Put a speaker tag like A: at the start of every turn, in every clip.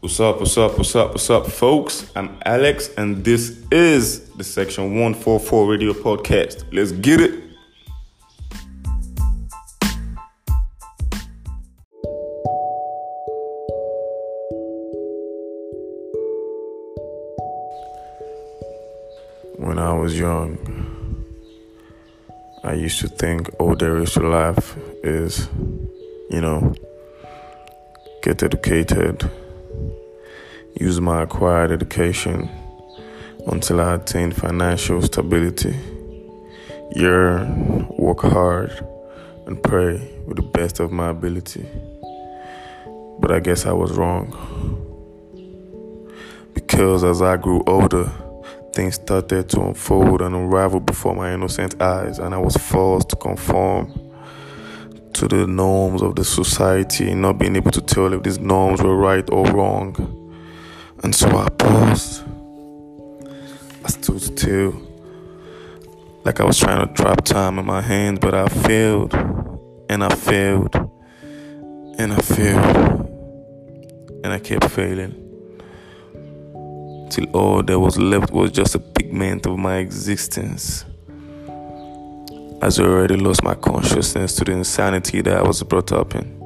A: What's up, what's up, what's up, what's up, folks? I'm Alex, and this is the Section 144 Radio Podcast. Let's get it. When I was young, I used to think all there is to life is, you know, get educated, use my acquired education until I attain financial stability, yearn, work hard, and pray with the best of my ability. But I guess I was wrong. Because as I grew older, things started to unfold and unravel before my innocent eyes, and I was forced to conform to the norms of the society, not being able to tell if these norms were right or wrong. And so I paused. I stood still, like I was trying to drop time in my hands, but I failed, and I failed, and I failed, and I kept failing till all that was left was just a pigment of my existence. As I already lost my consciousness to the insanity that I was brought up in.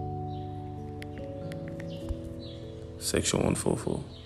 A: Section 144.